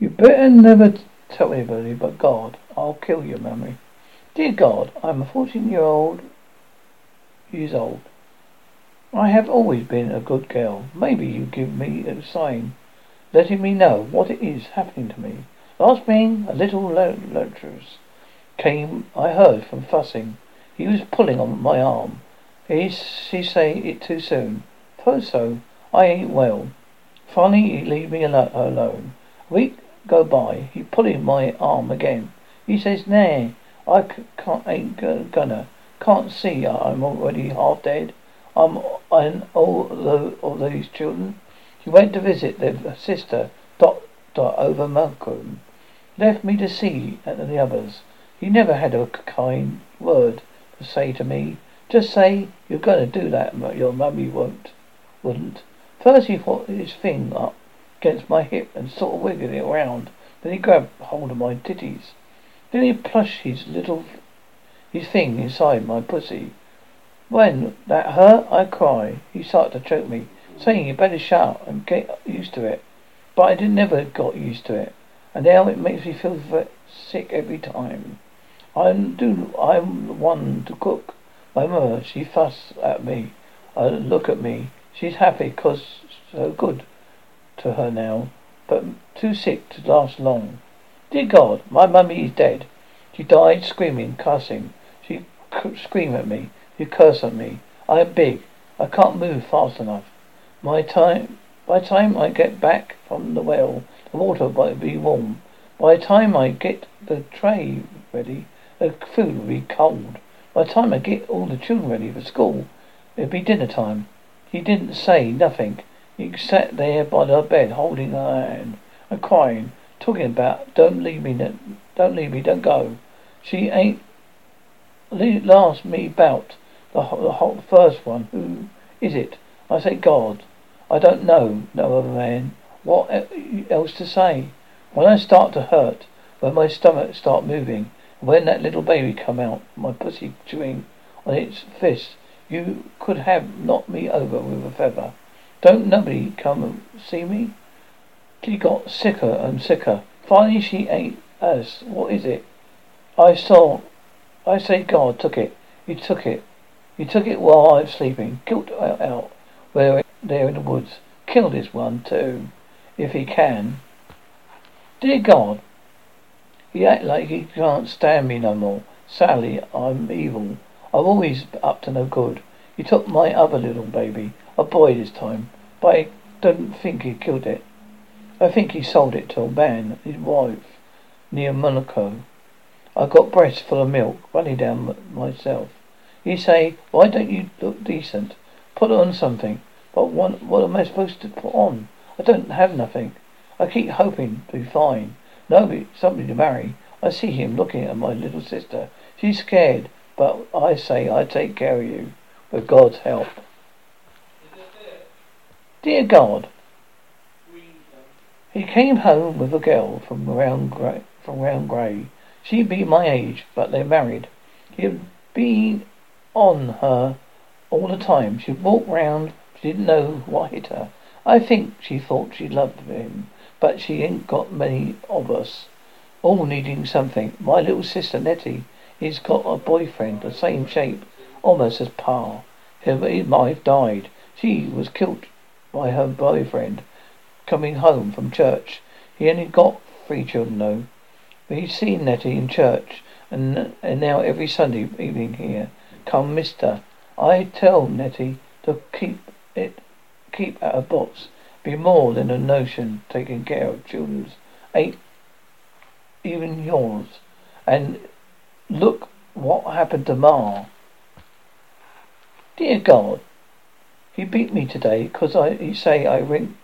You better never tell anybody but God. I'll kill your memory. Dear God, I'm a fourteen year old years old. I have always been a good girl. Maybe you give me a sign, letting me know what it is happening to me. Last being a little lecturers came. I heard from fussing. He was pulling on my arm. He, he say it too soon. Suppose so. I ain't well. Finally, he leave me alone. A week go by. He pulling my arm again. He says, "Nay, I can't, ain't gonna. Can't see I'm already half dead. I'm and all the, all these children. He went to visit their sister, Doctor over Macon. Left me to see uh, the others. He never had a kind word to say to me. Just say you're to do that, but your mummy won't. Wouldn't. First he put his thing up against my hip and sort of wiggled it around. Then he grabbed hold of my titties. Then he plushed his little his thing inside my pussy. When that hurt, I cry. He started to choke me, saying you better shut and get used to it. But I did never got used to it, and now it makes me feel sick every time. I'm do I'm the one to cook. My mother, she fuss at me. I look at me. She's happy 'cause so good to her now, but too sick to last long. Dear God, my mummy is dead. She died screaming, cussing. She scream at me. She curse at me. I am big. I can't move fast enough. My time, by time I get back from the well, the water will be warm. By the time I get the tray ready, the food will be cold. By the time I get all the children ready for school, it'll be dinner time. He didn't say nothing. He sat there by the bed, holding her hand and crying talking about don't leave me, don't leave me, don't go. She ain't last me bout the, the first one. Who is it? I say God. I don't know no other man. What else to say? When I start to hurt, when my stomach start moving, when that little baby come out, my pussy chewing on its fist, you could have knocked me over with a feather. Don't nobody come see me? She got sicker and sicker. Finally she ain't as. What is it? I saw. I say God took it. He took it. He took it while I was sleeping. Killed out, where there in the woods. Kill this one too, if he can. Dear God, he act like he can't stand me no more. Sally, I'm evil. I'm always up to no good. He took my other little baby, a boy this time, but I don't think he killed it. I think he sold it to a man, his wife, near Monaco. I got breasts full of milk running down myself. He say, why don't you look decent? Put on something. But what, what am I supposed to put on? I don't have nothing. I keep hoping to be fine. Nobody, somebody to marry. I see him looking at my little sister. She's scared, but I say I take care of you, with God's help. Dear God, he came home with a girl from round Grey, from round Grey. She'd be my age, but they're married. He'd been on her all the time. She'd walk round. She didn't know what hit her. I think she thought she loved him, but she ain't got many of us, all needing something. My little sister Nettie, he's got a boyfriend, the same shape, almost as Pa. Her wife died. She was killed by her boyfriend coming home from church. He only got three children though. But he's seen Nettie in church and and now every Sunday evening here. Come, mister. I tell Nettie to keep it keep out of box. Be more than a notion taking care of children's ain't even yours. And look what happened to Ma. Dear God, he beat me today because I he say I went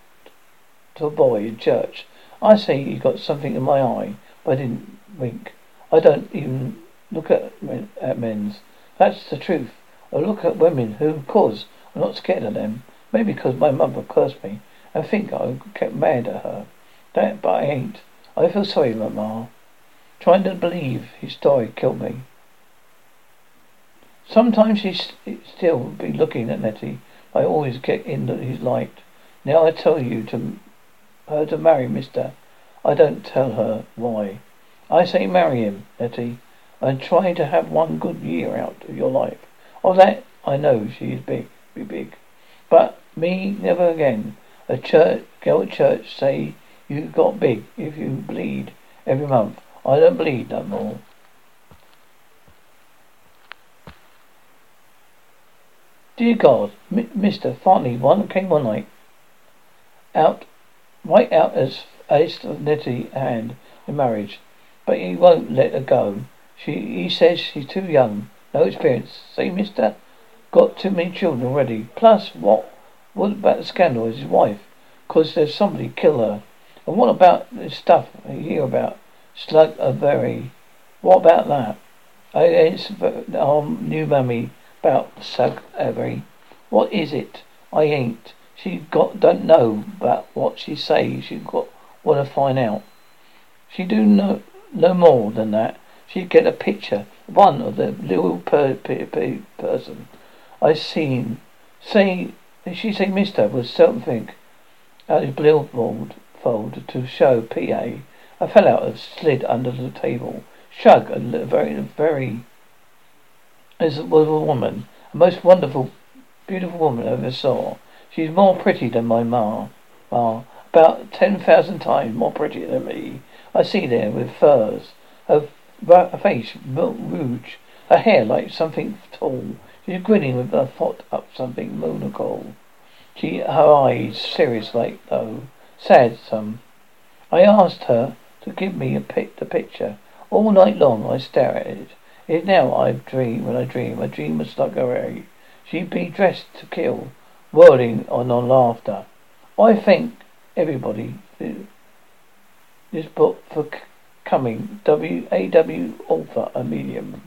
to a boy in church. I say he got something in my eye, but I didn't wink. I don't even look at men, at men's. That's the truth. I look at women who, I'm not scared of them. Maybe because my mother cursed me and think I kept mad at her. That, but I ain't. I feel sorry, Mama. Trying to believe his story killed me. Sometimes he st- still be looking at Nettie. I always get in that his light. Now I tell you to her to marry, mister. I don't tell her why. I say marry him, Nettie, and try to have one good year out of your life. Of that I know she is big, be big. But me never again. A church girl at church say you got big if you bleed every month. I don't bleed no more. Dear God, M- Mister, finally one came one night. Out, right out as as Nettie hand in marriage, but he won't let her go. She, he says she's too young, no experience. Say, Mister, got too many children already. Plus, what, what about the scandal? with his wife? Cause there's somebody kill her. And what about this stuff I hear about? Shug Avery. What about that? I, it's um, new mummy about Shug Avery. What is it? I ain't. She got don't know but what she say. She got wanna find out. She do no no more than that. She get a picture, one of the little per, per, per person I seen. Say she say Mister was something out his billboard fold to show P.A. I fell out and slid under the table. Shug, a very, very this was a woman, a most wonderful, beautiful woman I ever saw. She's more pretty than my ma. Ma, about ten thousand times more pretty than me. I see there with furs, her, her face rouge, her hair like something tall. She's grinning with a foot up something monocle. She, her eyes serious like though, sad some. I asked her to give me a pic, the picture. All night long I stare at it. It now I dream when I dream. I dream of Shug She'd be dressed to kill, whirling on on laughter. I thank everybody this book for coming. W A W author a medium.